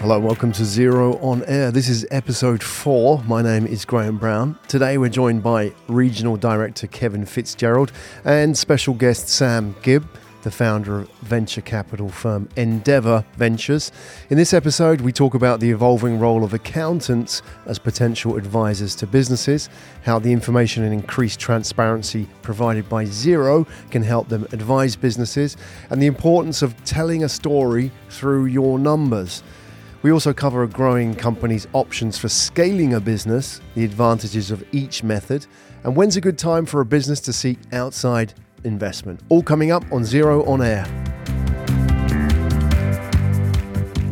Hello, welcome to Xero on Air. This is episode four. My name is Graham Brown. Today we're joined by Regional Director Kevin Fitzgerald and special guest Sam Gibb, the founder of venture capital firm Endeavour Ventures. In this episode, we talk about the evolving role of accountants as potential advisors to businesses, how the information and increased transparency provided by Xero can help them advise businesses, and the importance of telling a story through your numbers. We also cover a growing company's options for scaling a business, the advantages of each method, and when's a good time for a business to seek outside investment. All coming up on Xero on Air.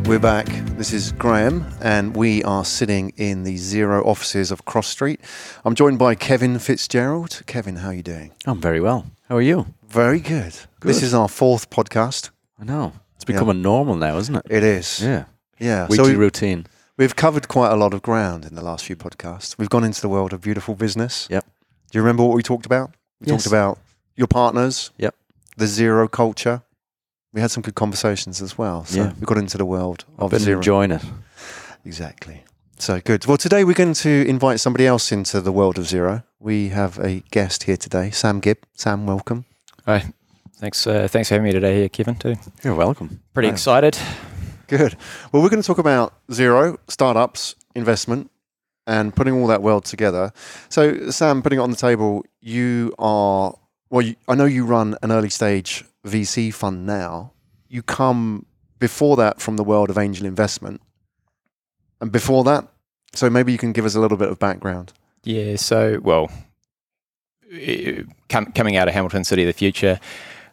We're back. This is Graham, and we are sitting in the Xero offices of Cross Street. I'm joined by Kevin Fitzgerald. Kevin, how are you doing? I'm very well. How are you? Very good. This is our fourth podcast. I know. It's become a normal now, isn't it? It is. Yeah. Yeah. Weekly we- routine. We've covered quite a lot of ground in the last few podcasts. We've gone into the world of beautiful business. Yep. Do you remember what we talked about? We Yes. talked about your partners. Yep. The Xero culture. We had some good conversations as well. So Yeah. we got into the world I've of been Xero. enjoying it. exactly. So good. Well, today we're going to invite somebody else into the world of Xero. We have a guest here today, Sam Gibb. Sam, welcome. Hi. Thanks, uh, thanks for having me today here, Kevin, too. You're welcome. Pretty Wow. excited. Good. Well, we're going to talk about Xero, startups, investment, and putting all that world together. So, Sam, putting it on the table, you are, well, you, I know you run an early stage VC fund now. You come before that from the world of angel investment. And before that, so maybe you can give us a little bit of background. Yeah, so, well, eh, com- coming out of Hamilton City of the Future,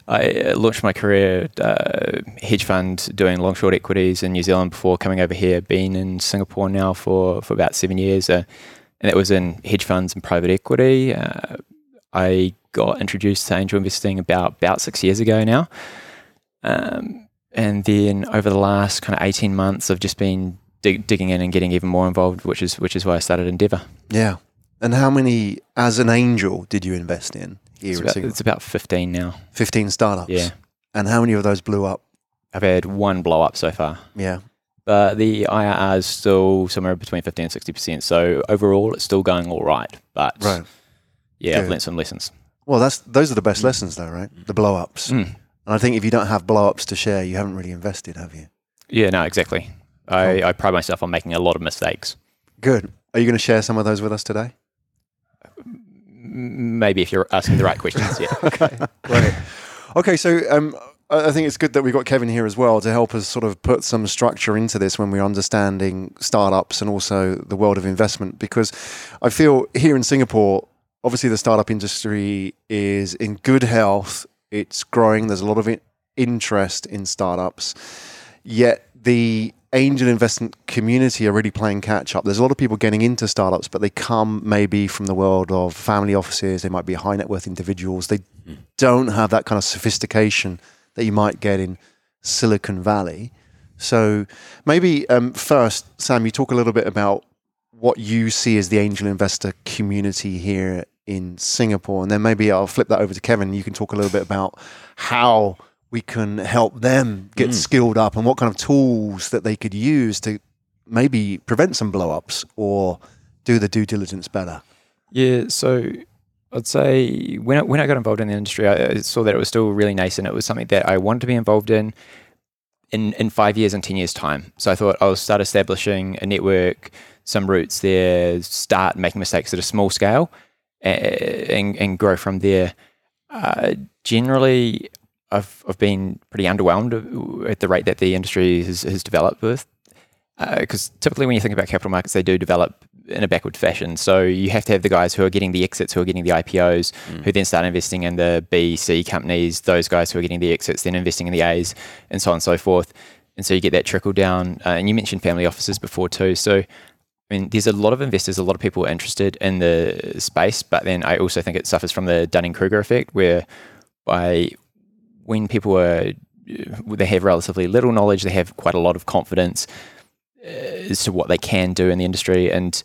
I uh, launched my career uh, hedge fund doing long short equities in New Zealand before coming over here. Been in Singapore now for, for about seven years, uh, and that was in hedge funds and private equity. Uh, I got introduced to angel investing about about six years ago now, um, and then over the last kind of eighteen months, I've just been dig- digging in and getting even more involved, which is which is why I started Endeavour. Yeah. And how many, as an angel, did you invest in It's about, it's about fifteen now. 15 startups. Yeah, And how many of those blew up? I've had one blow up so far. Yeah. But the IRR is still somewhere between 50 and 60%. So overall, it's still going all right. But Right. yeah, Good. I've learned some lessons. Well, that's those are the best lessons, though, right? The blow ups. Mm. And I think if you don't have blow ups to share, you haven't really invested, have you? Yeah, no, exactly. I, I pride myself on making a lot of mistakes. Good. Are you going to share some of those with us today? Maybe if you're asking the right questions, yeah. okay. Great. Okay, so um, I think it's good that we've got Kevin here as well to help us sort of put some structure into this when we're understanding startups and also the world of investment. Because I feel here in Singapore, obviously the startup industry is in good health. It's growing. There's a lot of interest in startups. Yet the angel investment community are really playing catch up. There's a lot of people getting into startups, but they come maybe from the world of family offices. They might be high net worth individuals. They don't have that kind of sophistication that you might get in Silicon Valley. So maybe um, first, Sam, you talk a little bit about what you see as the angel investor community here in Singapore, and then maybe I'll flip that over to Kevin. You can talk a little bit about how we can help them get Mm. skilled up and what kind of tools that they could use to maybe prevent some blow ups or do the due diligence better. Yeah, so I'd say when I, when I got involved in the industry, I, I saw that it was still really nascent. It was something that I wanted to be involved in in in five years and ten years time. So I thought I'll start establishing a network, some roots there, start making mistakes at a small scale, a- and and grow from there. Uh, generally, I've I've been pretty underwhelmed at the rate that the industry has, has developed with because typically when you think about capital markets, they do develop in a backward fashion. So you have to have the guys who are getting the exits, who are getting the IPOs, who then start investing in the B, C companies, those guys who are getting the exits, then investing in the A's, and so on and so forth. And so you get that trickle down. Uh, and you mentioned family offices before too. So I mean, there's a lot of investors, a lot of people interested in the space, but then I also think it suffers from the Dunning Kruger effect, where by when people are they have relatively little knowledge, they have quite a lot of confidence uh, as to what they can do in the industry and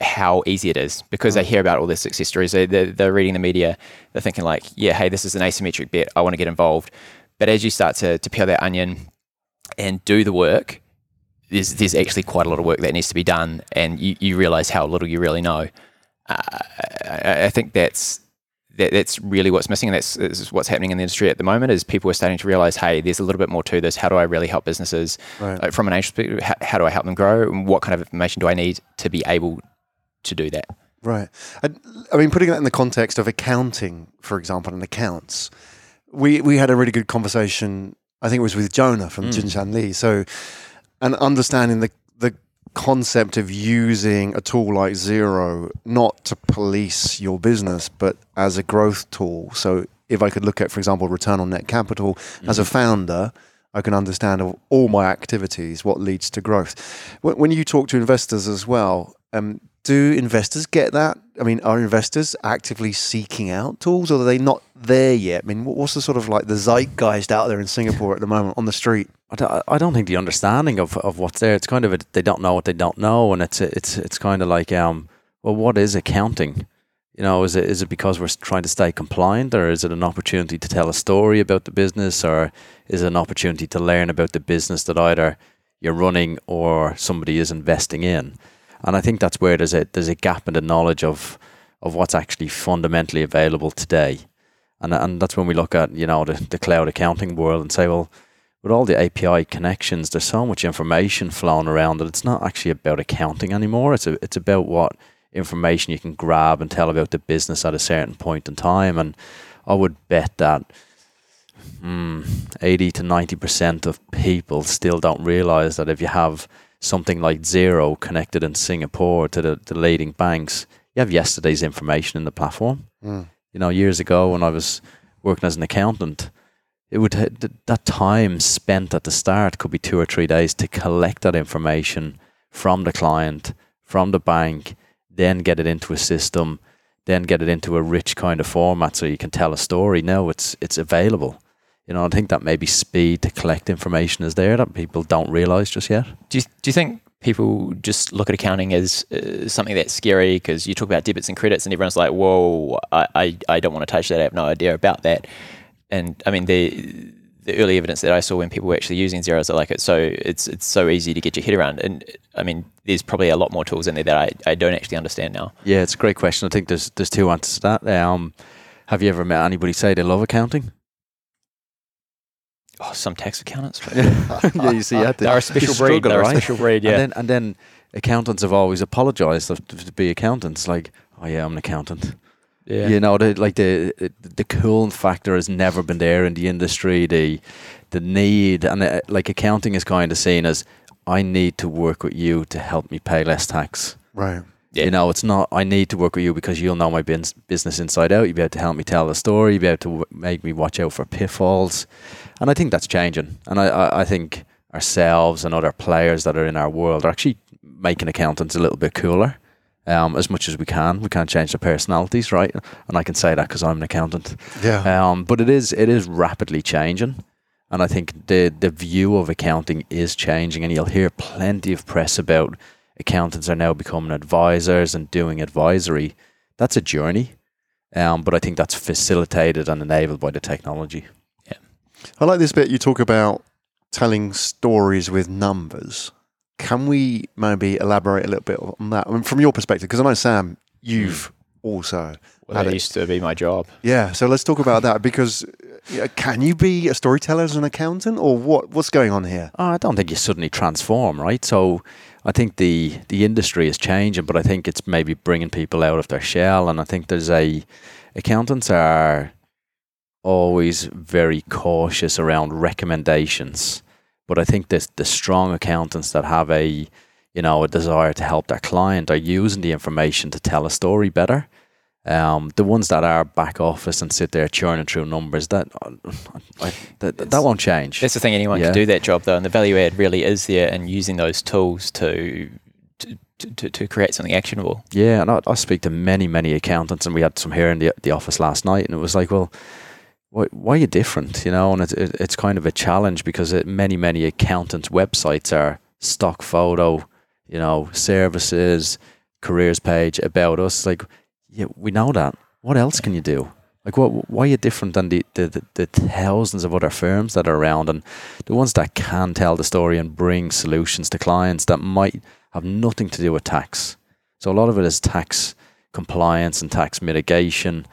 how easy it is because they hear about all the success stories. They, they're, they're reading the media, they're thinking like, yeah, hey, this is an asymmetric bet. I want to get involved. But as you start to, to peel that onion and do the work, there's there's actually quite a lot of work that needs to be done, and you, you realize how little you really know. Uh, I, I think that's that, that's really what's missing, and that's, that's what's happening in the industry at the moment. Is people are starting to realize, hey, there's a little bit more to this. How do I really help businesses Right. uh, from an age perspective? How, how do I help them grow? And what kind of information do I need to be able to do that? Right. And, I mean, putting that in the context of accounting, for example, and accounts, we we had a really good conversation. I think it was with Jonah from Mm. Jinshan Lee. So, and understanding the concept of using a tool like Xero not to police your business, but as a growth tool. So, if I could look at, for example, return on net capital as a founder. I can understand of all my activities what leads to growth. When, when you talk to investors as well, um, do investors get that? I mean, are investors actively seeking out tools, or are they not there yet? I mean, what's the sort of like the zeitgeist out there in Singapore at the moment on the street? I don't, think the understanding of, of what's there. It's kind of a, they don't know what they don't know, and it's it's it's kind of like um well, what is accounting? You know, is it is it because we're trying to stay compliant, or is it an opportunity to tell a story about the business, or is it an opportunity to learn about the business that either you're running or somebody is investing in? And I think that's where there's a there's a gap in the knowledge of of what's actually fundamentally available today, and and that's when we look at you know the, the cloud accounting world and say, well, with all the API connections, there's so much information flowing around that it's not actually about accounting anymore. It's a, it's about what information you can grab and tell about the business at a certain point in time. And I would bet that mm, 80 to 90% of people still don't realize that if you have something like Xero connected in Singapore to the, the leading banks, you have yesterday's information in the platform. Mm. You know, years ago when I was working as an accountant, it would that time spent at the start could be two or three days to collect that information from the client, from the bank, then get it into a system, then get it into a rich kind of format so you can tell a story. Now it's it's available. You know, I think that maybe speed to collect information is there that people don't realize just yet. Do you, do you think people just look at accounting as uh, something that's scary because you talk about debits and credits and everyone's like, whoa, I, I, I don't want to touch that. I have no idea about that. And I mean, the the early evidence that I saw when people were actually using Xeros are like it's so it's it's so easy to get your head around. And I mean, there's probably a lot more tools in there that I, I don't actually understand now. Yeah, it's a great question. I think there's there's two answers to that. Um, have you ever met anybody say they love accounting? Oh, some tax accountants. yeah, you see, you to- They're a special breed. They're a right? special breed. Yeah. And then and then accountants have always apologized to, to be accountants. Like, oh yeah, I'm an accountant. Yeah. You know, the, like the the cool factor has never been there in the industry. The the need and uh, like accounting is kind of seen as I need to work with you to help me pay less tax. Right. Yeah. You know, it's not I need to work with you because you'll know my bins- business inside out. You'll be able to help me tell the story. You'll be able to w- make me watch out for pitfalls. And I think that's changing. And I, I, I think ourselves and other players that are in our world are actually making accountants a little bit cooler. Um, as much as we can, we can't change the personalities, right? And I can say that because I'm an accountant. Yeah. Um, but it is it is rapidly changing, and I think the the view of accounting is changing, and you'll hear plenty of press about accountants are now becoming advisors and doing advisory. That's a journey, um, but I think that's facilitated and enabled by the technology. Yeah. I like this bit you talk about telling stories with numbers. Can we maybe elaborate a little bit on that? I mean, from your perspective, because I know Sam, you've also well, had that it. used to be my job. Yeah, so let's talk about that because uh, can you be a storyteller as an accountant, or what? What's going on here? Oh, I don't think you suddenly transform, right? So I think the the industry is changing, but I think it's maybe bringing people out of their shell, and I think there's a accountants are always very cautious around recommendations, but I think this the strong accountants that have a you know a desire to help their client are using the information to tell a story better. Um, the ones that are back office and sit there churning through numbers that I, that, that won't change. That's the thing. Anyone Yeah. can do that job though, and the value add really is there in using those tools to to, to, to create something actionable. Yeah, and I, I speak to many, many accountants, and we had some here in the the office last night, and it was like, well, why, why are you different? You know, and it's it, it's kind of a challenge because it, many, many accountants' websites are stock photo, you know, services, careers page about us. Like, yeah, we know that. What else can you do? Like, what? Why are you different than the, the, the, the thousands of other firms that are around and the ones that can tell the story and bring solutions to clients that might have nothing to do with tax? So a lot of it is tax compliance and tax mitigation.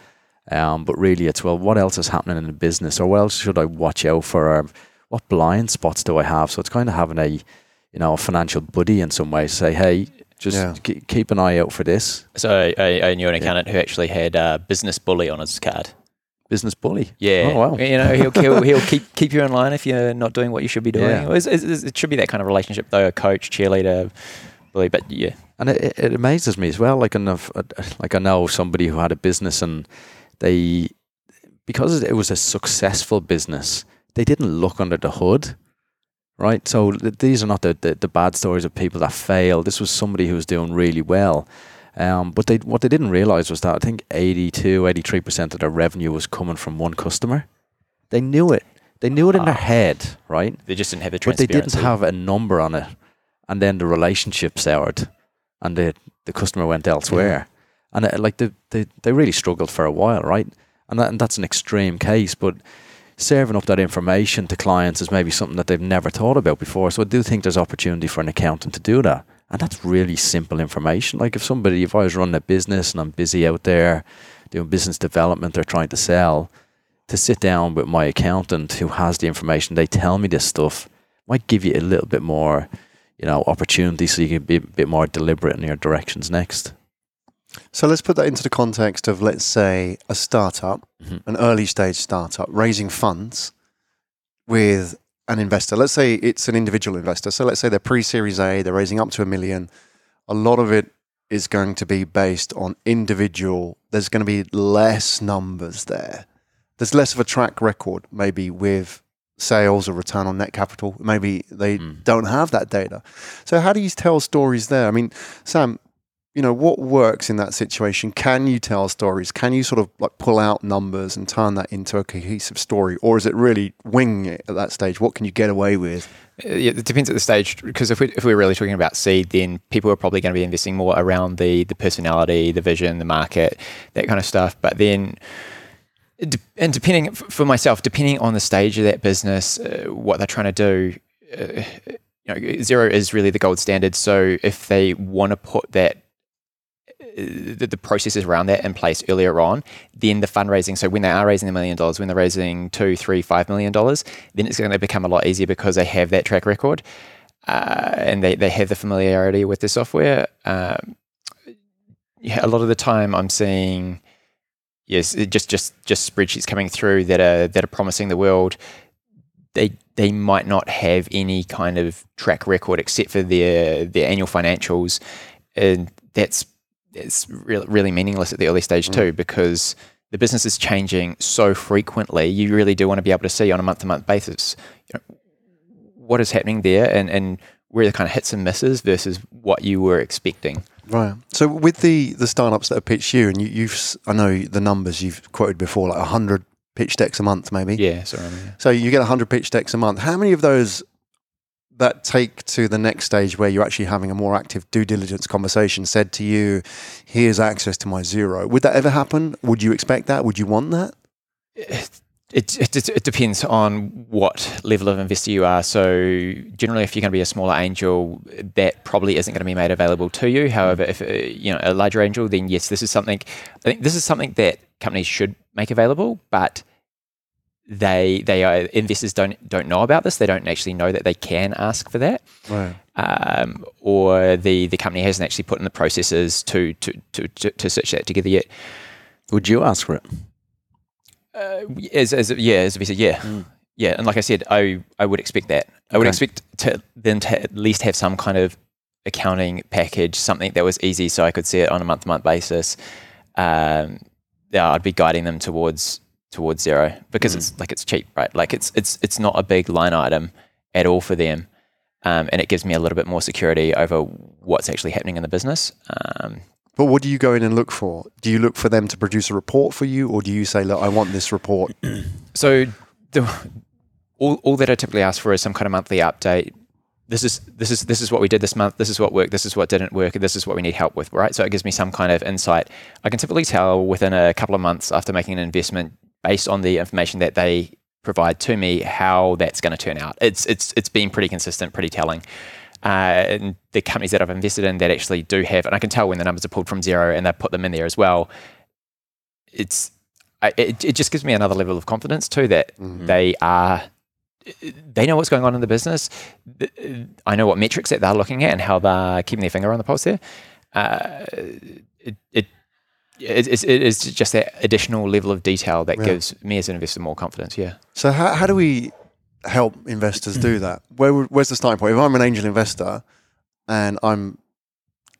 Um, but really, it's well, what else is happening in the business, or what else should I watch out for? Or what blind spots do I have? So it's kind of having a, you know, a financial buddy in some way. Say, hey, just Yeah. ke- keep an eye out for this So I, I knew an accountant who actually had a business bully on his card. business bully. Yeah. Oh, wow. You know, he'll, he'll, he'll keep keep you in line if you're not doing what you should be doing. Yeah. It's- it's- it should be that kind of relationship, though. A coach, cheerleader, bully. But yeah, And it, it- it amazes me as well. Like, enough, like I know somebody who had a business and they, because it was a successful business, they didn't look under the hood, right? So th- these are not the, the, the bad stories of people that fail. This was somebody who was doing really well. Um, but they what they didn't realize was that I think 82, 83% of their revenue was coming from one customer. They knew it. They knew it in their Ah. head, right? They just didn't have the but they didn't have a number on it, and then the relationship soured, and the the customer went elsewhere, and uh, like they, they they really struggled for a while, right? And that, and that's an extreme case, but serving up that information to clients is maybe something that they've never thought about before. So I do think there's opportunity for an accountant to do that, and that's really simple information. Like if somebody, if I was running a business and I'm busy out there doing business development or trying to sell, to sit down with my accountant who has the information, they tell me this stuff, might give you a little bit more, you know, opportunity so you can be a bit more deliberate in your directions next. So let's put that into the context of, let's say, a startup, Mhm. an early stage startup, raising funds with an investor. Let's say it's an individual investor. So let's say they're pre Series A, they're raising up to a million. A lot of it is going to be based on individual, there's going to be less numbers there. There's less of a track record, maybe with sales or return on net capital. Maybe they Mm. don't have that data. So, how do you tell stories there? I mean, Sam, you know, what works in that situation? Can you tell stories? Can you sort of like pull out numbers and turn that into a cohesive story? Or is it really winging it at that stage? What can you get away with? Uh, it depends at the stage because if, we, if we're really talking about seed, then people are probably going to be investing more around the the personality, the vision, the market, that kind of stuff. But then, and depending for myself, depending on the stage of that business, uh, what they're trying to do, uh, you know, Xero is really the gold standard. So if they want to put that. The, the processes around that in place earlier on, then the fundraising. So when they are raising a million dollars, when they're raising two, three, five million dollars, then it's going to become a lot easier because they have that track record uh, and they, they have the familiarity with the software. Um, yeah, a lot of the time I'm seeing, yes, just just just spreadsheets coming through that are that are promising the world. They they might not have any kind of track record except for their their annual financials, and that's it's really really meaningless at the early stage mm. too because the business is changing so frequently. You really do want to be able to see on a month to month basis you know, what is happening there and, and where the kind of hits and misses versus what you were expecting. Right. So with the the startups that are pitched you, and you, you've, I know the numbers you've quoted before, like hundred pitch decks a month, maybe. Yeah, sorry. yeah. So you get hundred pitch decks a month. How many of those that take to the next stage where you're actually having a more active due diligence conversation said to you, "Here's access to my Xero. Would that ever happen? Would you expect that? Would you want that? It, it, it, it depends on what level of investor you are. So generally, if you're going to be a smaller angel, that probably isn't going to be made available to you. However, if uh, you know a larger angel, then yes, this is something. I think this is something that companies should make available, but they they are investors don't don't know about this. They don't actually know that they can ask for that. Right. um, or the, the company hasn't actually put in the processes to to, to, to, to stitch that together yet. Would you ask for it? Uh, as, as yeah, as we said, yeah, yeah, and like I said, I I would expect that. I would Okay. expect to them to at least have some kind of accounting package, something that was easy, so I could see it on a month to month basis. Um, yeah, I'd be guiding them towards towards Xero because it's like it's cheap, right? Like it's it's it's not a big line item at all for them. Um, and it gives me a little bit more security over what's actually happening in the business. Um, But what do you go in and look for? Do you look for them to produce a report for you, or do you say, "Look, I want this report"? So the, all, all that I typically ask for is some kind of monthly update. this is this is this is what we did this month. This is what worked. This is what didn't work. This is what we need help with. Right. So it gives me some kind of insight. I can typically tell within a couple of months after making an investment based on the information that they provide to me how that's going to turn out. It's it's it's been pretty consistent, pretty telling. Uh, and the companies that I've invested in that actually do have, and I can tell when the numbers are pulled from Xero and they put them in there as well. It's I, it, it just gives me another level of confidence too that Mhm. they are they know what's going on in the business. I know what metrics that they're looking at and how they're keeping their finger on the pulse there. Uh, it, it it, it's, it is just that additional level of detail that Yeah. gives me as an investor more confidence. Yeah. So how, how do we help investors do that? Where where's the starting point? If I'm an angel investor and I'm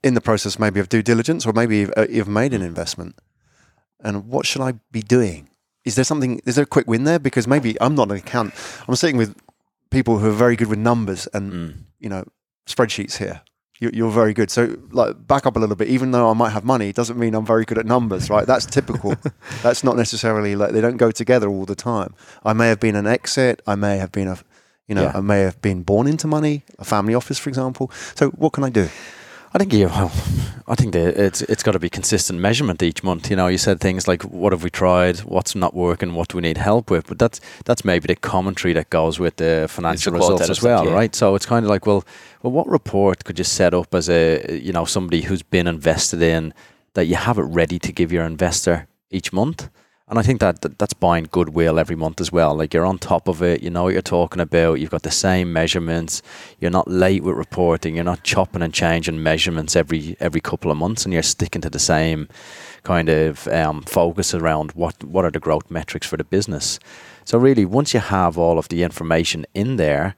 in the process maybe of due diligence or maybe you've, uh, you've made an investment, and what should I be doing? Is there something? Is there a quick win there? Because maybe I'm not an account. I'm sitting with people who are very good with numbers and Mm. you know spreadsheets here. You're, you're very good. So like back up a little bit. Even though I might have money, doesn't mean I'm very good at numbers, right? That's typical. That's not necessarily like they don't go together all the time. I may have been an exit. I may have been a, you know, Yeah. I may have been born into money, a family office, for example. So what can I do? I think you. Well, I think it's it's got to be consistent measurement each month. You know, you said things like, "What have we tried? What's not working? What do we need help with?" But that's that's maybe the commentary that goes with the financial results as well, yeah. right? So it's kind of like, well, well, what report could you set up as a you know somebody who's been invested in that you have it ready to give your investor each month? And I think that, that that's buying goodwill every month as well. Like you're on top of it, you know what you're talking about. You've got the same measurements. You're not late with reporting. You're not chopping and changing measurements every every couple of months, and you're sticking to the same kind of um, focus around what what are the growth metrics for the business. So really, once you have all of the information in there,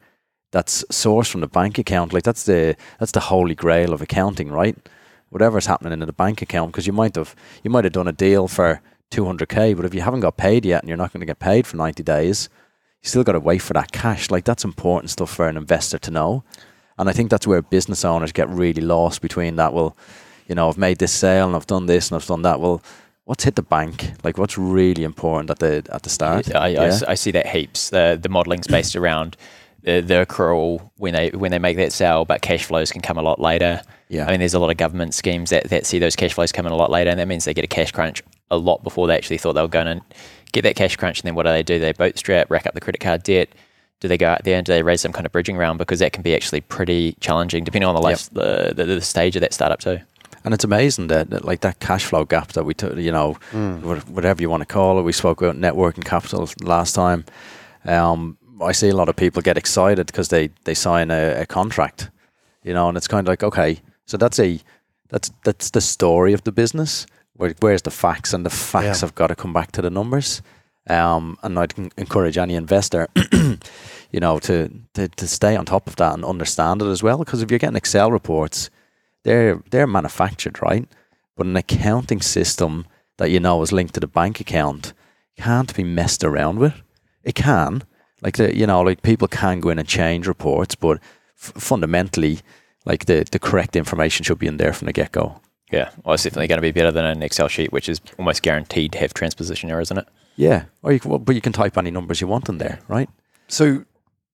that's sourced from the bank account. Like that's the that's the holy grail of accounting, right? Whatever's happening in the bank account, because you might have you might have done a deal for 200k, but if you haven't got paid yet and you're not going to get paid for 90 days, you still got to wait for that cash. Like that's important stuff for an investor to know. And I think that's where business owners get really lost between that. Well, you know, I've made this sale and I've done this and I've done that. Well, what's hit the bank? Like what's really important at the at the start? I, I Yeah. s- I see that heaps. The the modeling's based around the, the accrual when they when they make that sale, but cash flows can come a lot later. Yeah. I mean, there's a lot of government schemes that, that see those cash flows coming a lot later, and that means they get a cash crunch a lot before they actually thought they were going to get that cash crunch. And then what do they do? They bootstrap, rack up the credit card debt. Do they go out there and do they raise some kind of bridging round? Because that can be actually pretty challenging, depending on the life, the, the the stage of that startup too. And it's amazing that, that like that cash flow gap that we took, you know, wha- whatever you want to call it. We spoke about networking capital last time. Um, I see a lot of people get excited because they they sign a, a contract, you know, and it's kind of like okay, so that's a that's that's the story of the business. Where, where's the facts? And the facts Yeah. have got to come back to the numbers. Um, and I'd encourage any investor, you know, to, to to stay on top of that and understand it as well. Because if you're getting Excel reports, they're they're manufactured, right? But an accounting system that you know is linked to the bank account can't be messed around with. It can, like the you know, like people can go in and change reports, but f- fundamentally, like the the correct information should be in there from the get go. Yeah, well, it's definitely going to be better than an Excel sheet, which is almost guaranteed to have transposition errors in it. Yeah, or you can, well, but you can type any numbers you want in there, right? So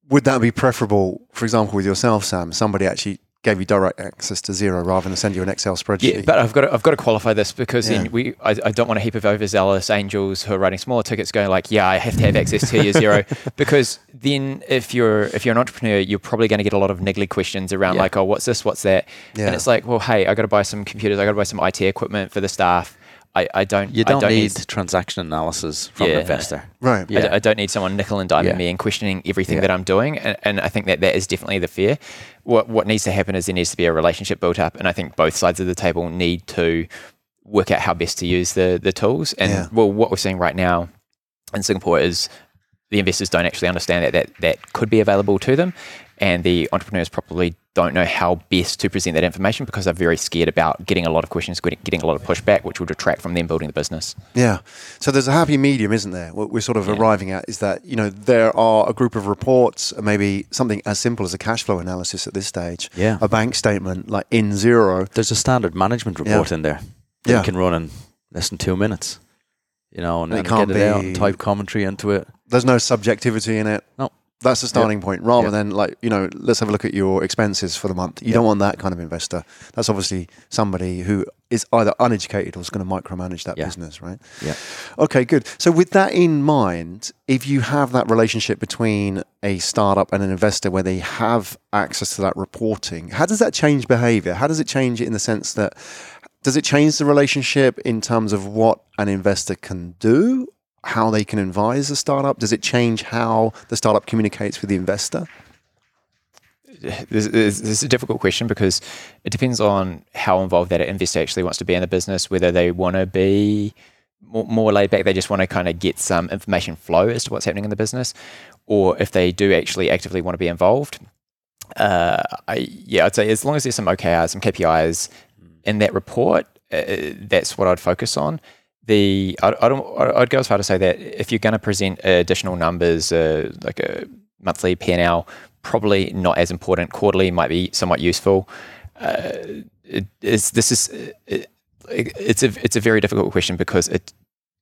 would that be preferable, for example, with yourself, Sam? Somebody actually gave you direct access to Xero rather than send you an Excel spreadsheet. Yeah, but I've got to, I've got to qualify this because Yeah. then we I, I don't want a heap of overzealous angels who are writing smaller tickets going like, yeah, I have to have access to your Xero because then if you're if you're an entrepreneur, you're probably going to get a lot of niggly questions around Yeah. like, oh, what's this, what's that, Yeah. and it's like, well, hey, I got to buy some computers, I got to buy some IT equipment for the staff. I, I don't You I don't, need, need transaction analysis from Yeah. an investor. right. I d- Yeah. I, don't need someone nickel and diming Yeah. me and questioning everything Yeah. that I'm doing. And, and I think that that is definitely the fear. What what needs to happen is there needs to be a relationship built up, and I think both sides of the table need to work out how best to use the the tools. And Yeah. well, what we're seeing right now in Singapore is the investors don't actually understand that that that could be available to them, and the entrepreneurs probably don't know how best to present that information because they're very scared about getting a lot of questions, getting getting a lot of pushback, which will detract from them building the business. Yeah. So there's a happy medium, isn't there? What we're sort of Yeah. arriving at is that, you know, there are a group of reports, maybe something as simple as a cash flow analysis at this stage, Yeah. a bank statement like in Xero. There's a standard management report in there that Yeah. you can run in less than two minutes. You know, and, And it and can't get it out and be- type commentary into it. There's no subjectivity in it. No. That's the starting point, rather than like you know, let's have a look at your expenses for the month. You don't want that kind of investor. That's obviously somebody who is either uneducated or is going to micromanage that Yeah. business, right? Yeah. Okay, good. So with that in mind, if you have that relationship between a startup and an investor where they have access to that reporting, how does that change behavior? How does it change it in the sense that does it change the relationship in terms of what an investor can do, how they can advise a startup? Does it change how the startup communicates with the investor? this, this, this is a difficult question because it depends on how involved that investor actually wants to be in the business, whether they want to be more, more laid back, they just want to kind of get some information flow as to what's happening in the business, or if they do actually actively want to be involved. Uh, I, yeah, I'd say as long as there's some OKRs, some KPIs in that report, uh, that's what I'd focus on. The I, I don't I'd go as far to say that if you're going to present additional numbers, uh, like a monthly P&L, probably not as important. Quarterly might be somewhat useful. Uh, it, it's, this is it, it's a it's a very difficult question because it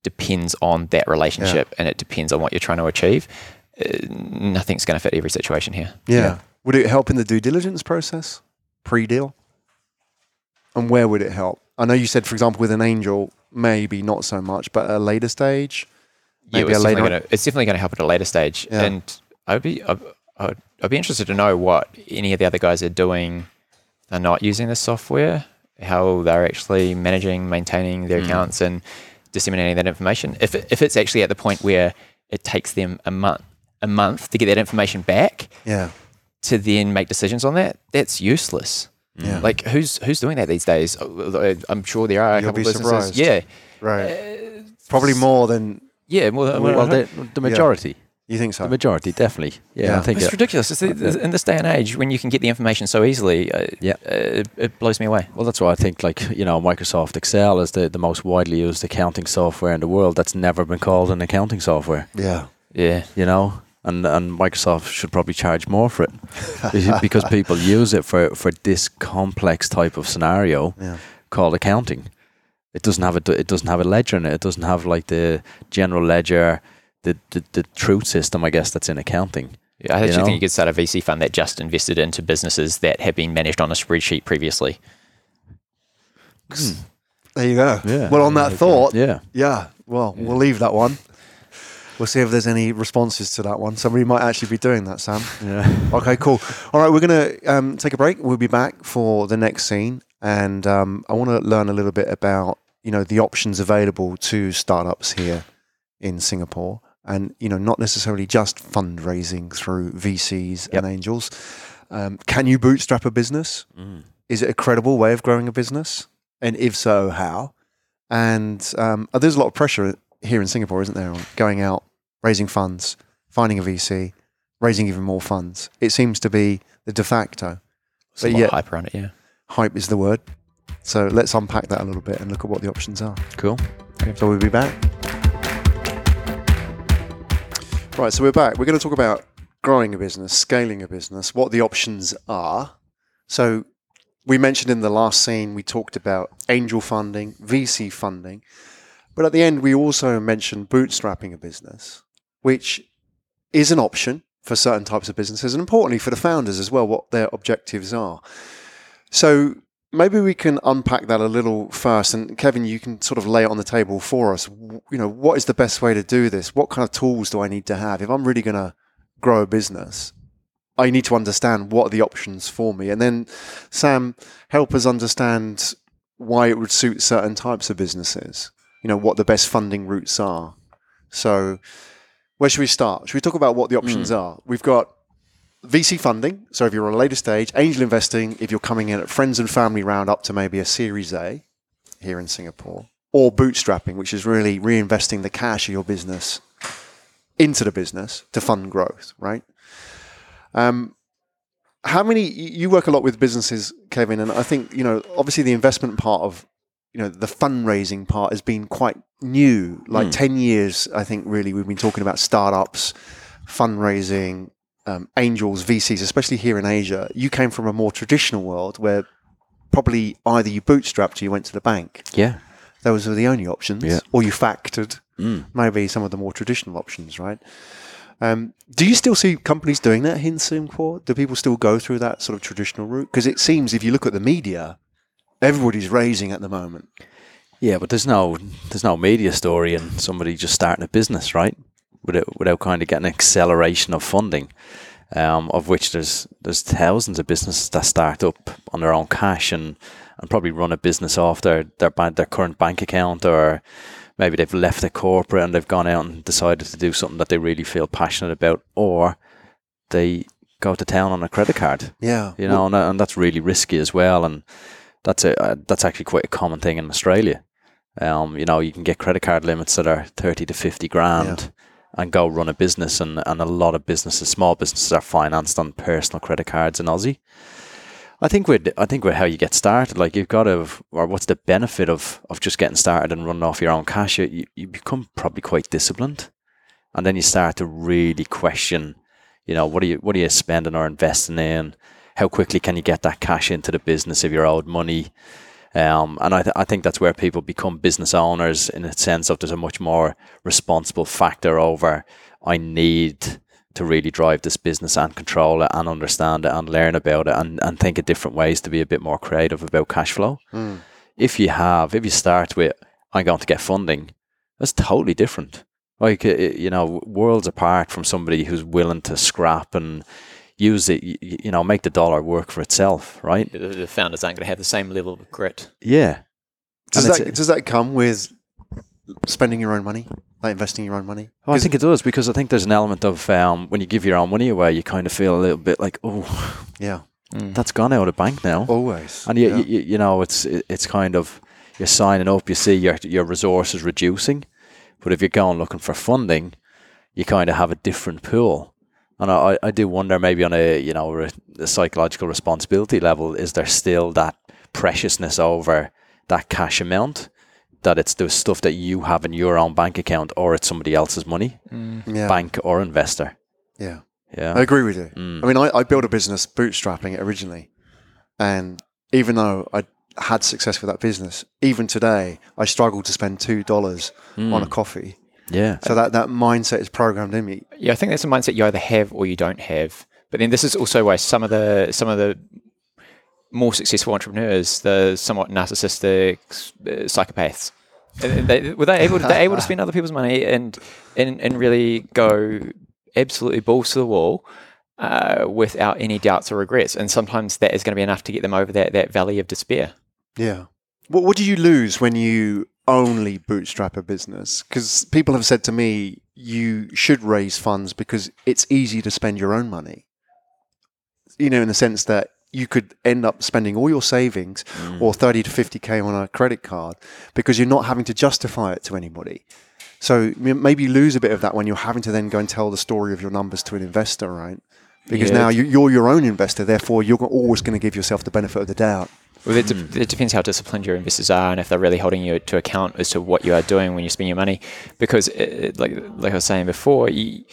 depends on that relationship and it depends on what you're trying to achieve. Uh, nothing's going to fit every situation here. Yeah. Would it help in the due diligence process, pre-deal? And where would it help? I know you said, for example, with an angel, maybe not so much, but at a later stage, Yeah, it's definitely, gonna, it's definitely going to help at a later stage. Yeah. And I'd be I'd, I'd, I'd be interested to know what any of the other guys are doing. They're not using this software, how they're actually managing, maintaining their Mm. accounts, and disseminating that information. If it, if it's actually at the point where it takes them a month a month to get that information back Yeah. to then make decisions on that, that's useless. Yeah. Like who's who's doing that these days? Uh, I'm sure there are a You'll couple be businesses. surprised. Yeah, Right. Probably more than yeah. More than, Well, the, the majority, you think so. the majority, definitely. Yeah, Yeah. I think It's it- ridiculous. It's the, in this day and age, when you can get the information so easily, uh, Yeah. uh, it, it blows me away. Well, that's why I think, like you know, Microsoft Excel is the, the most widely used accounting software in the world. That's never been called an accounting software. yeah. Yeah, You know, and and Microsoft should probably charge more for it because people use it for for this complex type of scenario Yeah. called accounting. It doesn't have a it doesn't have a ledger in it. It doesn't have like the general ledger, the the, the truth system, I guess, that's in accounting. Yeah, I actually know? think you could start a VC fund that just invested into businesses that have been managed on a spreadsheet previously. Hmm. There you go. Yeah. Well, on that thought, Yeah. yeah. Well, we'll leave that one. We'll see if there's any responses to that one. Somebody might actually be doing that, Sam. Yeah. Okay, cool. All right, we're going to um, take a break. We'll be back for the next scene, and um, I want to learn a little bit about you know the options available to startups here in Singapore, and you know not necessarily just fundraising through VCs and angels. Um, can you bootstrap a business? Mm. Is it a credible way of growing a business? And if so, how? And um, there's a lot of pressure here in Singapore, isn't there, on going out, raising funds, finding a VC, raising even more funds. It seems to be the de facto. There's But a lot yeah. of hype around it, yeah. Hype is the word. So let's unpack that a little bit and look at what the options are. Cool. So we'll be back. Right, so we're back. We're going to talk about growing a business, scaling a business, what the options are. So we mentioned in the last scene, we talked about angel funding, VC funding. But at the end, we also mentioned bootstrapping a business, which is an option for certain types of businesses and importantly for the founders as well, what their objectives are. So maybe we can unpack that a little first. And Kevin, you can sort of lay it on the table for us. You know, what is the best way to do this? What kind of tools do I need to have if I'm really going to grow a business? I need to understand what are the options for me. And then, Sam, help us understand why it would suit certain types of businesses. You know, what the best funding routes are. So, where should we start? Should we talk about what the options are? We've got VC funding. So if you're on a later stage, angel investing, if you're coming in at friends and family round up to maybe a Series A here in Singapore, or bootstrapping, which is really reinvesting the cash of your business into the business to fund growth, right? Um, how many you work a lot with businesses, Kevin, and I think you know obviously the investment part of you know the fundraising part has been quite new. Like ten years, I think really we've been talking about startups, fundraising, um, angels, VCs, especially here in Asia. You came from a more traditional world where probably either you bootstrapped or you went to the bank. Yeah. Those were the only options, Yeah. or you factored. Mm. Maybe some of the more traditional options, right? Um, do you still see companies doing that in Simcorp? Do people still go through that sort of traditional route? Because it seems if you look at the media, everybody's raising at the moment. Yeah, but there's no there's no media story and somebody just starting a business, right? Without without kind of getting acceleration of funding, um, of which there's there's thousands of businesses that start up on their own cash and, and probably run a business off their their bank, their current bank account or maybe they've left the corporate and they've gone out and decided to do something that they really feel passionate about, or they go to town on a credit card. Yeah, You know, and, and that's really risky as well. And that's a uh, that's actually quite a common thing in Australia. Um, you know, you can get credit card limits that are thirty to fifty grand. And go run a business, and, and a lot of businesses, small businesses, are financed on personal credit cards in Aussie. I think with I think with how you get started, like you've got to, or what's the benefit of of just getting started and running off your own cash? You, you become probably quite disciplined, and then you start to really question, you know, what are you what are you spending or investing in? How quickly can you get that cash into the business if you're owed money? Um, and I, th- I think that's where people become business owners in a sense of there's a much more responsible factor over I need to really drive this business and control it and understand it and learn about it and, and think of different ways to be a bit more creative about cash flow. Mm. If you have, if you start with, I'm going to get funding, that's totally different. Like, you know, worlds apart from somebody who's willing to scrap and use it, y- y- you know, make the dollar work for itself, right? The, the founders aren't going to have the same level of grit. Yeah. Does And that it's- does that come with spending your own money, like investing your own money? Oh, I 'Cause- think it does because I think there's an element of um, when you give your own money away, you kind of feel a little bit like, oh, yeah, that's gone out of the bank now. always. And you, yeah. you, you know, it's it's kind of you're signing up. You see your your resources reducing, but if you're going looking for funding, you kind of have a different pool. And I, I do wonder maybe on a you know re- a psychological responsibility level, is there still that preciousness over that cash amount? That it's the stuff that you have in your own bank account, or it's somebody else's money, yeah, bank or investor. yeah. Yeah, I agree with you. Mm. I mean, I, I built a business bootstrapping it originally, and even though I had success with that business, even today I struggle to spend two dollars Mm. on a coffee. Yeah, So that that mindset is programmed in me. Yeah, I think that's a mindset you either have or you don't have. But then this is also why some of the some of the more successful entrepreneurs, the somewhat narcissistic uh, psychopaths, uh, they, were they able to, they able to spend other people's money and and and really go absolutely balls to the wall uh, without any doubts or regrets. And sometimes that is going to be enough to get them over that that valley of despair. Yeah. What What do you lose when you only bootstrap a business? Because people have said to me, you should raise funds because it's easy to spend your own money. You know, in the sense that you could end up spending all your savings mm. or 30 to 50k on a credit card because you're not having to justify it to anybody. So maybe you lose a bit of that when you're having to then go and tell the story of your numbers to an investor, right? Because Yeah. now you're your own investor, therefore you're always going to give yourself the benefit of the doubt. Well, it, de- hmm. it depends how disciplined your investors are and if they're really holding you to account as to what you are doing when you spend your money. Because, it, like like I was saying before, you,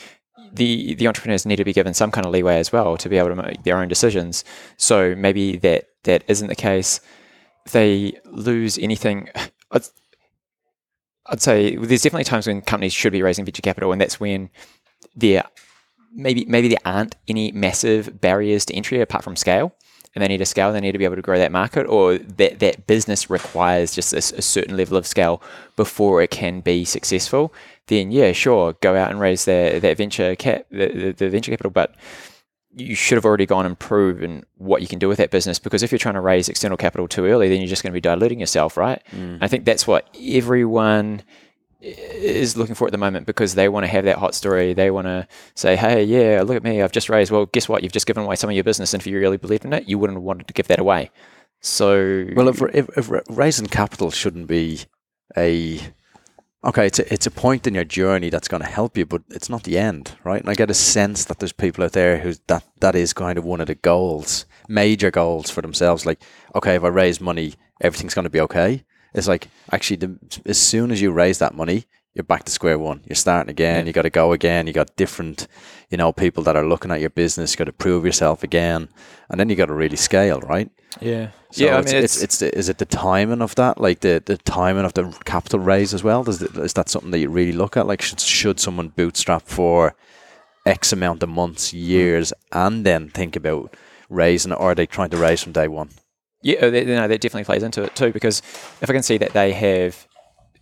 the the entrepreneurs need to be given some kind of leeway as well to be able to make their own decisions. So maybe that that isn't the case. They lose anything, I'd, I'd say there's definitely times when companies should be raising venture capital, and that's when there maybe maybe there aren't any massive barriers to entry apart from scale and they need to scale, they need to be able to grow that market, or that, that business requires just a, a certain level of scale before it can be successful, then yeah, sure, go out and raise that, that venture cap, the, the, the venture capital, but you should have already gone and proven what you can do with that business because if you're trying to raise external capital too early, then you're just going to be diluting yourself, right? Mm. I think that's what everyone is looking for at the moment because they want to have that hot story. They want to say, "Hey, yeah, look at me, I've just raised." Well, guess what? You've just given away some of your business, and if you really believed in it, you wouldn't have wanted to give that away. So, Well, if, if, if raising capital shouldn't be a okay, it's a, it's a point in your journey that's going to help you, but it's not the end, right? And I get a sense that there's people out there who that that is kind of one of the goals, major goals for themselves. Like, okay, if I raise money, everything's going to be okay. It's like actually, the, as soon as you raise that money, you're back to square one. You're starting again. You got to go again. You got different, you know, people that are looking at your business. You got to prove yourself again, and then you got to really scale, right? yeah, So yeah. I it's, mean, it's, it's the, is it the timing of that, like the, the timing of the capital raise as well? Does it, is that something that you really look at? Like, should, should someone bootstrap for X amount of months, years, mm. and then think about raising or are they trying to raise from day one? Yeah, oh, that, no, that definitely plays into it too. Because if I can see that they have,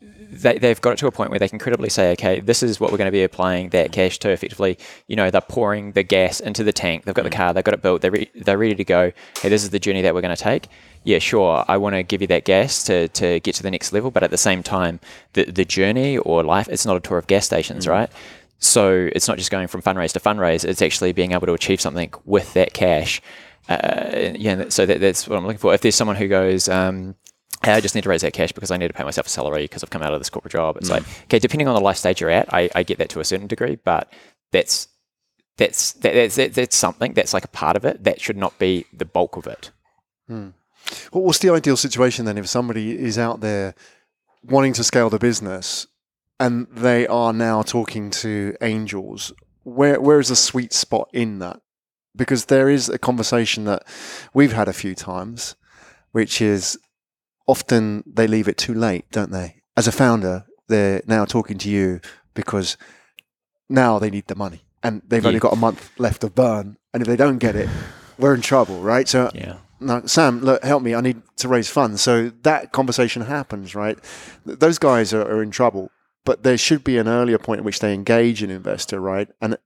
they, they've got it to a point where they can credibly say, okay, this is what we're going to be applying that cash to. Effectively, you know, they're pouring the gas into the tank. They've got the mm. car. They've got it built. They're re- they're ready to go. Hey, this is the journey that we're going to take. Yeah, sure. I want to give you that gas to, to get to the next level, but at the same time, the the journey or life, it's not a tour of gas stations, mm. right? So it's not just going from fundraise to fundraise. It's actually being able to achieve something with that cash. Uh, yeah, so that, that's what I'm looking for. If there's someone who goes, um, hey, I just need to raise that cash because I need to pay myself a salary because I've come out of this corporate job. It's like, okay, depending on the life stage you're at, I, I get that to a certain degree, but that's that's that, that's that, that's something that's like a part of it. That should not be the bulk of it. What what's the ideal situation then if somebody is out there wanting to scale the business and they are now talking to angels? Where where is the sweet spot in that? Because there is a conversation that we've had a few times, which is often they leave it too late, don't they? As a founder, they're now talking to you because now they need the money and they've only got a month left of burn. And if they don't get it, we're in trouble, right? So Yeah. no, Sam, look, help me. I need to raise funds. So that conversation happens, right? Those guys are, are in trouble, but there should be an earlier point at which they engage an investor, right? And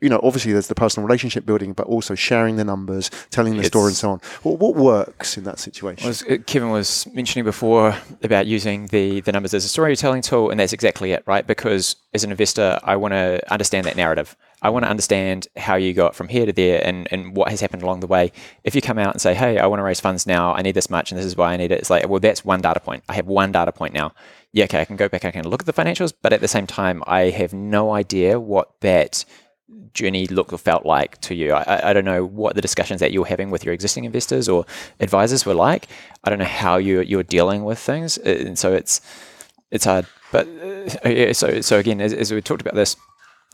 you know, obviously, there's the personal relationship building, but also sharing the numbers, telling the story, and so on. What, what works in that situation? Was, Kevin was mentioning before about using the, the numbers as a storytelling tool, and that's exactly it, right? Because as an investor, I want to understand that narrative. I want to understand how you got from here to there and, and what has happened along the way. If you come out and say, hey, I want to raise funds now, I need this much, and this is why I need it, it's like, well, that's one data point. I have one data point now. Yeah, okay, I can go back, I can look at the financials, but at the same time, I have no idea what that journey looked or felt like to you? I- I, don't know what the discussions that you were having with your existing investors or advisors were like. I don't know how you you're dealing with things, Uh, and so it's it's hard. But uh, yeah, so so again, as, as we talked about this,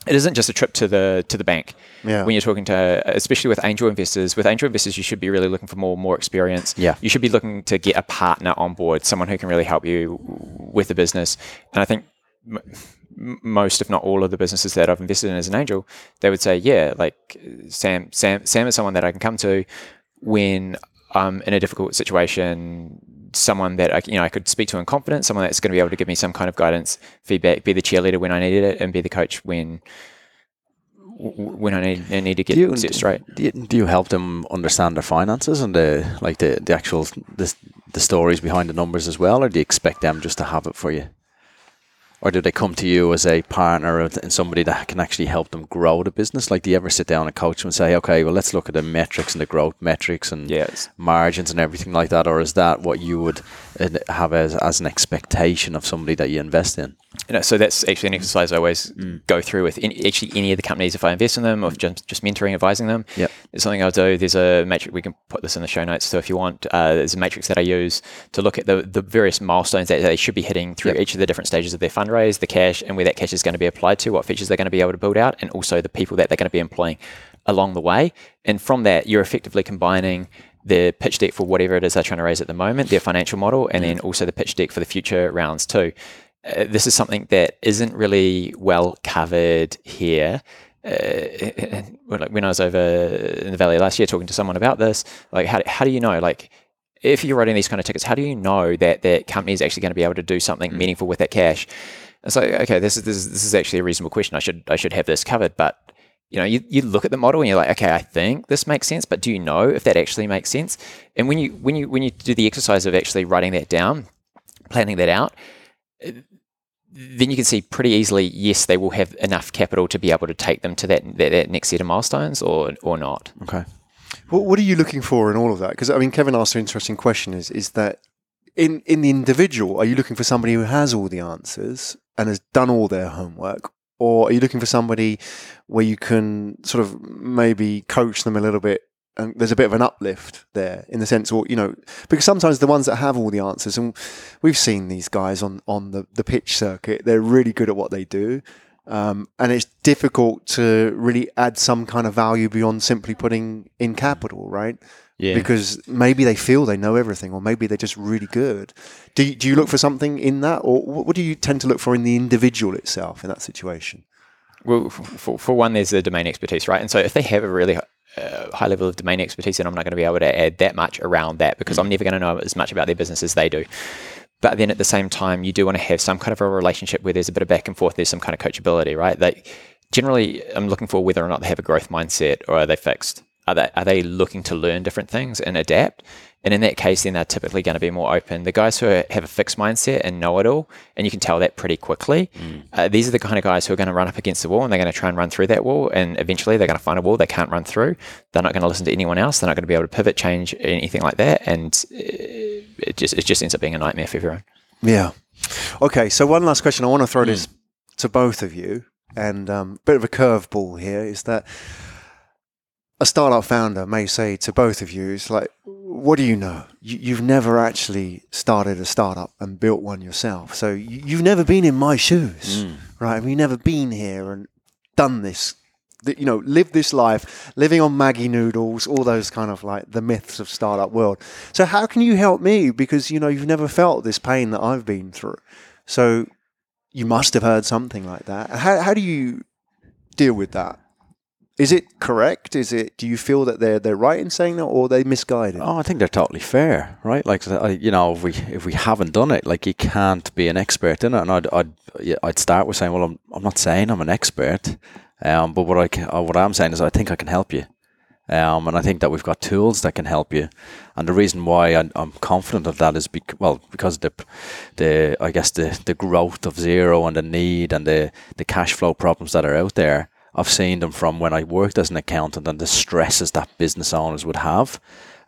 it isn't just a trip to the to the bank. Yeah. When you're talking to, especially with angel investors, with angel investors, you should be really looking for more more experience. Yeah. You should be looking to get a partner on board, someone who can really help you with the business. And I think most, if not all, of the businesses that I've invested in as an angel, they would say, yeah, like Sam, Sam, Sam is someone that I can come to when I'm in a difficult situation. Someone that I, you know I could speak to in confidence. Someone that's going to be able to give me some kind of guidance, feedback, be the cheerleader when I needed it, and be the coach when when I need, I need to get do you, set straight. Do you, do you help them understand their finances and the like the, the actual the, the stories behind the numbers as well, or do you expect them just to have it for you? Or do they come to you as a partner and somebody that can actually help them grow the business? Like, do you ever sit down and coach them and say, okay, well, let's look at the metrics and the growth metrics and Yes. margins and everything like that? Or is that what you would uh, have as, as an expectation of somebody that you invest in? You know, so that's actually an exercise I always go through with any, actually any of the companies if I invest in them or if just, just mentoring, advising them. It's something I'll do. There's a matrix, we can put this in the show notes. So if you want, uh, there's a matrix that I use to look at the, the various milestones that they should be hitting through Yep. each of the different stages of their fundraise, the cash, and where that cash is going to be applied to, what features they're going to be able to build out, and also the people that they're going to be employing along the way. And from that, you're effectively combining the pitch deck for whatever it is they're trying to raise at the moment, their financial model, and then also the pitch deck for the future rounds too. Uh, this is something that isn't really well covered here. Uh, when like, when I was over in the valley last year talking to someone about this, like how, how do you know, like if you're writing these kind of tickets, how do you know that that company is actually going to be able to do something meaningful with that cash? It's like, okay, this is, this is this is actually a reasonable question. I should I should have this covered, but you know, you, you look at the model and you're like, okay, I think this makes sense, but do you know if that actually makes sense? And when you when you when you do the exercise of actually writing that down, planning that out, then you can see pretty easily, yes, they will have enough capital to be able to take them to that that, that next set of milestones, or or not. Okay. What, what are you looking for in all of that? Because I mean, Kevin asked an interesting question: is is that in in the individual, are you looking for somebody who has all the answers and has done all their homework, or are you looking for somebody where you can sort of maybe coach them a little bit? And there's a bit of an uplift there in the sense, or you know, because sometimes the ones that have all the answers, and we've seen these guys on on the the pitch circuit, they're really good at what they do. Um, and it's difficult to really add some kind of value beyond simply putting in capital, right? Yeah. Because maybe they feel they know everything, or maybe they're just really good. Do you, do you look for something in that, or what do you tend to look for in the individual itself in that situation? Well, for, for one, there's the domain expertise, right? And so if they have a really uh, high level of domain expertise, then I'm not going to be able to add that much around that because I'm never going to know as much about their business as they do. But then at the same time, you do want to have some kind of a relationship where there's a bit of back and forth. There's some kind of coachability, right? They generally, I'm looking for whether or not they have a growth mindset or are they fixed. Are they are they looking to learn different things and adapt? And in that case, then they're typically going to be more open. The guys who are, have a fixed mindset and know it all, and you can tell that pretty quickly, mm. uh, these are the kind of guys who are going to run up against the wall and they're going to try and run through that wall. And eventually they're going to find a wall they can't run through. They're not going to listen to anyone else. They're not going to be able to pivot, change, anything like that. And uh, it just, it just ends up being a nightmare for everyone. Yeah. Okay. So one last question. I want to throw mm. this to both of you, and a um, bit of a curveball here is that a startup founder may say to both of you, "It's like, what do you know? You, have never actually started a startup and built one yourself, so you, have never been in my shoes, mm. right? Have you never been here and done this you know, live this life, living on Maggi noodles, all those kind of like the myths of startup world. So how can you help me? Because you know you've never felt this pain that I've been through. So you must have heard something like that. How how do you deal with that? Is it correct? Is it? Do you feel that they're they're right in saying that, or are they misguided? Oh, I think they're totally fair, right? Like you know, if we if we haven't done it, like you can't be an expert in it. And I'd I'd I'd start with saying, well, I'm I'm not saying I'm an expert. Um, but what I can, uh, what I'm saying is, I think I can help you. Um, and I think that we've got tools that can help you. And the reason why I, am confident of that is bec- well because the the I guess the, the growth of Xero and the need and the the cash flow problems that are out there. I've seen them from when I worked as an accountant and the stresses that business owners would have.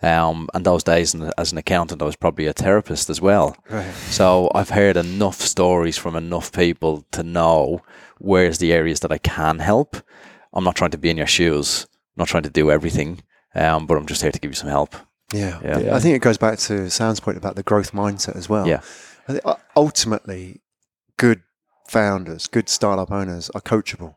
Um, and those days as an accountant, I was probably a therapist as well. Right. So I've heard enough stories from enough people to know where's the areas that I can help. I'm not trying to be in your shoes. I'm not trying to do everything, um, but I'm just here to give you some help. Yeah. yeah. yeah. I think it goes back to Sam's point about the growth mindset as well. Yeah. Uh, ultimately, good founders, good startup owners are coachable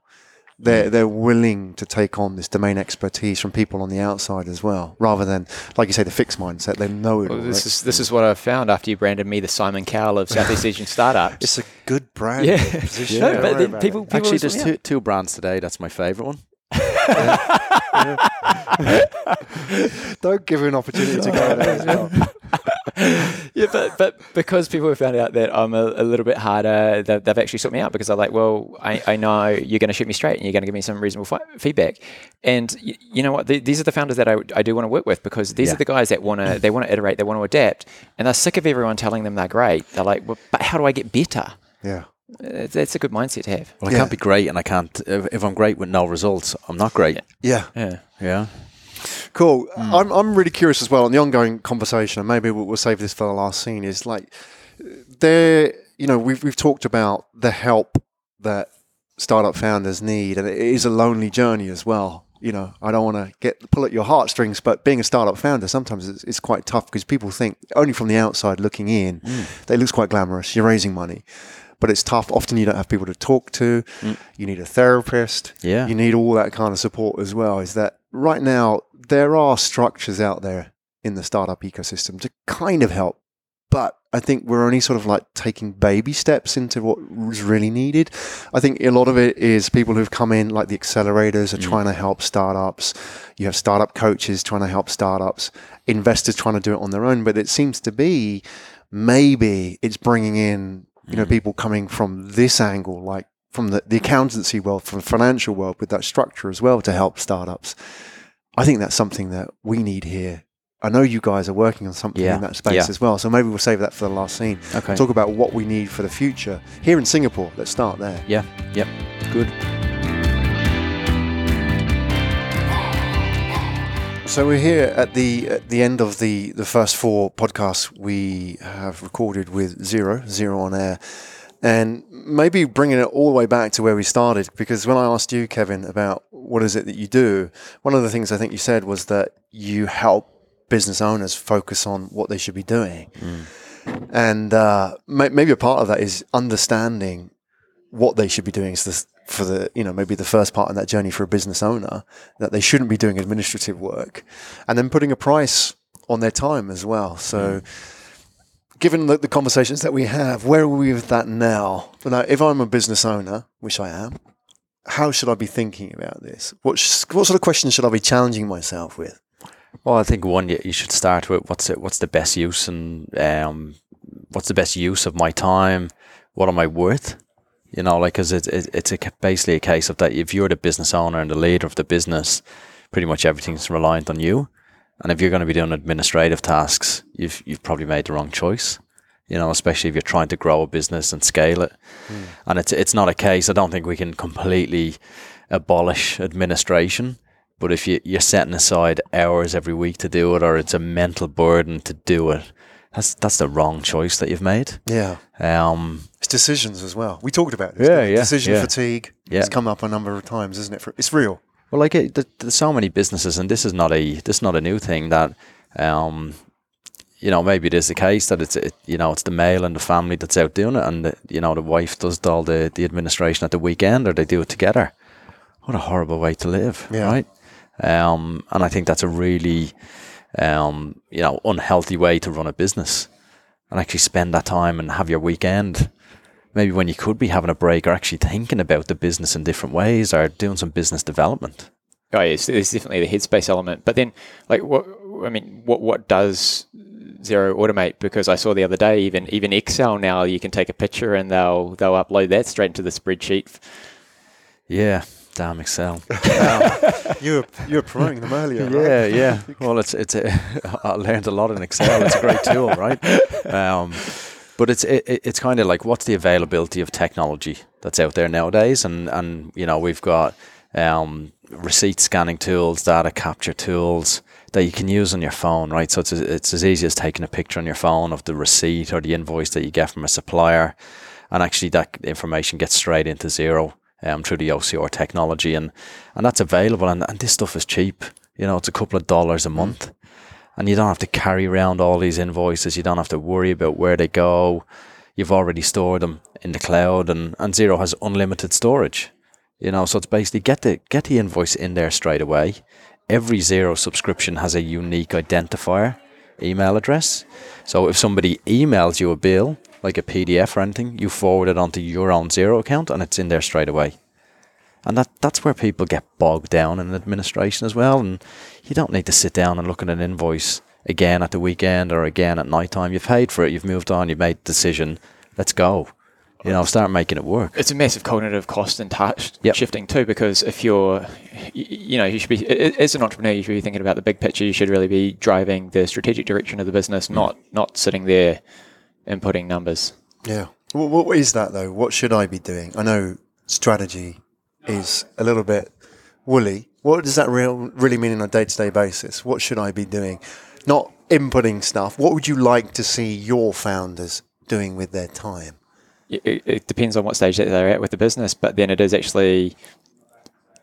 they're mm. they're willing to take on this domain expertise from people on the outside as well, rather than like you say the fixed mindset. They know it. Well, this right? is this is what I found after you branded me the Simon Cowell of Southeast Asian startups. It's a good brand. Yeah, position. no, but people, people actually there's two, two brands today. That's my favorite one. Don't give her an opportunity to go there. yeah, but but because people have found out that I'm a, a little bit harder, they've, they've, actually sought me out because they're like, well, I, I know you're going to shoot me straight and you're going to give me some reasonable fi- feedback. And y- you know what? The, these are the founders that I, I do want to work with because these yeah. are the guys that want to they want to iterate, they want to adapt, and they're sick of everyone telling them they're great. They're like, well, but how do I get better? Yeah. That's a good mindset to have. Well, I yeah. can't be great, and I can't. If, if, I'm great with no results, I'm not great. Yeah, yeah, yeah. Cool. Mm. I'm I'm really curious as well on the ongoing conversation, and maybe we'll, we'll save this for the last scene. Is like there, you know, we've we've talked about the help that startup founders need, and it is a lonely journey as well. You know, I don't want to get pull at your heartstrings, but being a startup founder sometimes it's, it's quite tough because people think only from the outside looking in, mm. it looks quite glamorous. You're raising money, but it's tough. Often you don't have people to talk to. Mm. You need a therapist. Yeah. You need all that kind of support as well. Is that right now there are structures out there in the startup ecosystem to kind of help. But I think we're only sort of like taking baby steps into what is really needed. I think a lot of it is people who've come in, like the accelerators, are mm. trying to help startups. You have startup coaches trying to help startups, investors trying to do it on their own. But it seems to be maybe it's bringing in, you know, mm. people coming from this angle, like from the, the accountancy world, from the financial world, with that structure as well to help startups. I think that's something that we need here. I know you guys are working on something yeah. in that space yeah. as well, so maybe we'll save that for the last scene. Okay. Talk about what we need for the future here in Singapore. Let's start there. Yeah. Yep. Good. So we're here at the at the end of the the first four podcasts we have recorded with Xero Xero on air and maybe bringing it all the way back to where we started because when i asked you kevin about what is it that you do one of the things i think you said was that you help business owners focus on what they should be doing mm. and uh, maybe a part of that is understanding what they should be doing is this, for the you know maybe the first part in that journey for a business owner that they shouldn't be doing administrative work and then putting a price on their time as well so mm given the, the, conversations that we have, where are we with that now? if I'm a business owner, which I am, how should I be thinking about this? What sh- what sort of questions should I be challenging myself with? Well, I think one you, you should start with what's it, what's the best use and um, what's the best use of my time? What am I worth? You know, like because it, it, it's a, basically a case of that if you're the business owner and the leader of the business, pretty much everything's reliant on you. And if you're going to be doing administrative tasks, you've you've probably made the wrong choice. You know, especially if you're trying to grow a business and scale it. Hmm. And it's it's not a case. I don't think we can completely abolish administration. But if you, you're setting aside hours every week to do it, or it's a mental burden to do it, that's that's the wrong choice that you've made. Yeah, Um, it's decisions as well. We talked about this. Yeah, yeah, Decision yeah. fatigue. Yeah. It's come up a number of times, isn't it? For- It's real. Well, like it, there's so many businesses, and this is not a this is not a new thing that, um, you know, maybe it is the case that it's it, you know it's the male and the family that's out doing it, and the, you know the wife does all the the administration at the weekend, or they do it together. What a horrible way to live, Yeah. right? Um, and I think that's a really, um, you know, unhealthy way to run a business, and actually spend that time and have your weekend maybe when you could be having a break or actually thinking about the business in different ways or doing some business development. Oh, yes, there's definitely the headspace element. But then, like, what I mean, what what does Xero automate? Because I saw the other day, even even Excel now, you can take a picture and they'll they'll upload that straight into the spreadsheet. Yeah, damn Excel. You were you were promoting them earlier. right? yeah, yeah. Well, it's it's a, I learned a lot in Excel. It's a great tool, right? Um, but it's it, it- it's kind of like what's the availability of technology that's out there nowadays, and and you know we've got um, receipt scanning tools, data capture tools that you can use on your phone, right? So it's it's as easy as taking a picture on your phone of the receipt or the invoice that you get from a supplier, and actually that information gets straight into Xero um, through the OCR technology, and and that's available, and, and this stuff is cheap. You know, it's a couple of dollars a month, and you don't have to carry around all these invoices. You don't have to worry about where they go. You've already stored them in the cloud, and, and Xero has unlimited storage. You know, so it's basically get the get the invoice in there straight away. Every Xero subscription has a unique identifier email address. So if somebody emails you a bill, like a PDF or anything, you forward it onto your own Xero account, and it's in there straight away. And that, that's where people get bogged down in administration as well. And you don't need to sit down and look at an invoice again at the weekend or again at night time. You've paid for it, you've moved on, you've made the decision. Let's go. You know, start making it work. It's a massive cognitive cost and task Yep. shifting too, because if you're, you know, you should be a- a- as an entrepreneur, you should be thinking about the big picture. You should really be driving the strategic direction of the business, mm. not not sitting there inputting numbers. Yeah. What, what is that though? What should I be doing? I know strategy is a little bit woolly. What does that real, really mean on a day to day basis? What should I be doing? Not inputting stuff. What would you like to see your founders doing with their time? it, it- it depends on what stage that they're at with the business, but then it is actually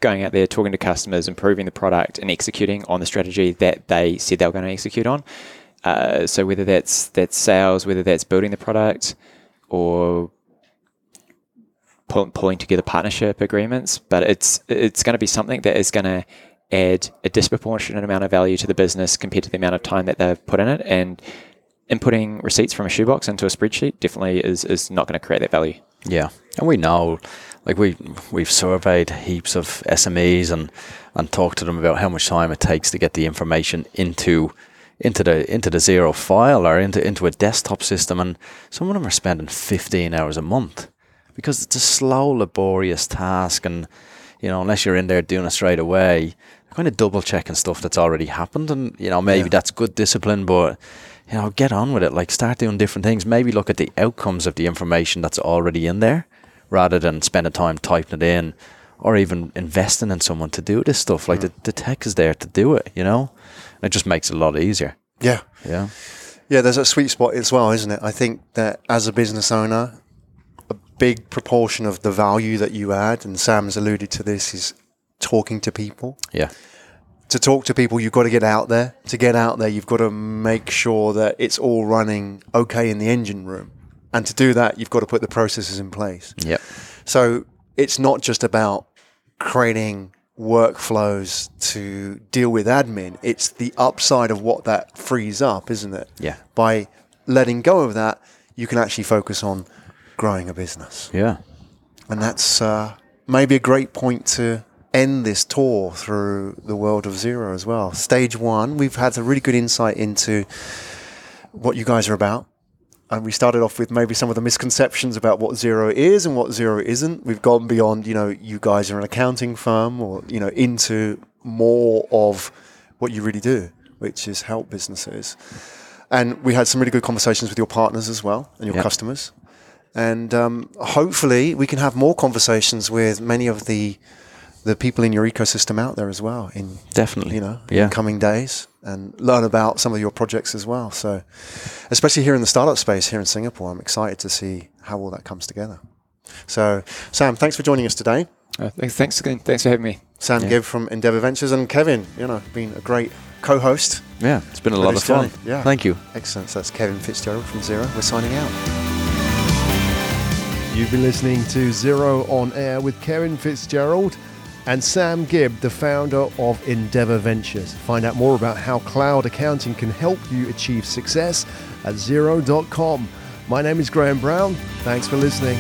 going out there, talking to customers, improving the product, and executing on the strategy that they said they were going to execute on. Uh, so whether that's that's sales, whether that's building the product, or pull, pulling together partnership agreements, but it's it's going to be something that is going to add a disproportionate amount of value to the business compared to the amount of time that they've put in it, and inputting receipts from a shoebox into a spreadsheet definitely is, is not going to create that value. Yeah, and we know, like we we've surveyed heaps of SMEs and and talked to them about how much time it takes to get the information into into the into the Xero file or into into a desktop system, and some of them are spending fifteen hours a month because it's a slow, laborious task, and you know unless you're in there doing it straight away, kind of double checking stuff that's already happened, and you know maybe Yeah. that's good discipline, but you know, get on with it. Like, start doing different things. Maybe look at the outcomes of the information that's already in there, rather than spending time typing it in, or even investing in someone to do this stuff. Like hmm. the, the tech is there to do it. You know, it just makes it a lot easier. Yeah. Yeah, Yeah, there's a sweet spot as well, isn't it? I think that as a business owner, a big proportion of the value that you add, and Sam's alluded to this, is talking to people. yeah, To talk to people, you've got to get out there. To get out there, you've got to make sure that it's all running okay in the engine room. And to do that, you've got to put the processes in place. yep, So it's not just about creating workflows to deal with admin. It's the upside of what that frees up, isn't it? Yeah. By letting go of that, you can actually focus on growing a business, yeah. and that's uh, maybe a great point to end this tour through the world of Xero as well. Stage one, we've had a really good insight into what you guys are about. And we started off with maybe some of the misconceptions about what Xero is and what Xero isn't. We've gone beyond, you know, you guys are an accounting firm or, you know, into more of what you really do, which is help businesses. And we had some really good conversations with your partners as well and your Yeah. customers. And um, hopefully we can have more conversations with many of the the people in your ecosystem out there as well in Definitely. you know Yeah. in coming days and learn about some of your projects as well. So especially here in the startup space here in Singapore, I'm excited to see how all that comes together. So Sam, thanks for joining us today. Uh, thanks, thanks, again. thanks for having me. Sam Yeah. Gibb from Endeavour Ventures and Kevin, you know, been a great co-host. Yeah, it's been a lot of fun. journey, yeah. Thank you. Excellent. So that's Kevin Fitzgerald from Xero. We're signing out. You've been listening to Xero on Air with Kevin Fitzgerald and Sam Gibb, the founder of Endeavour Ventures. Find out more about how cloud accounting can help you achieve success at xero.com. My name is Graham Brown. Thanks for listening.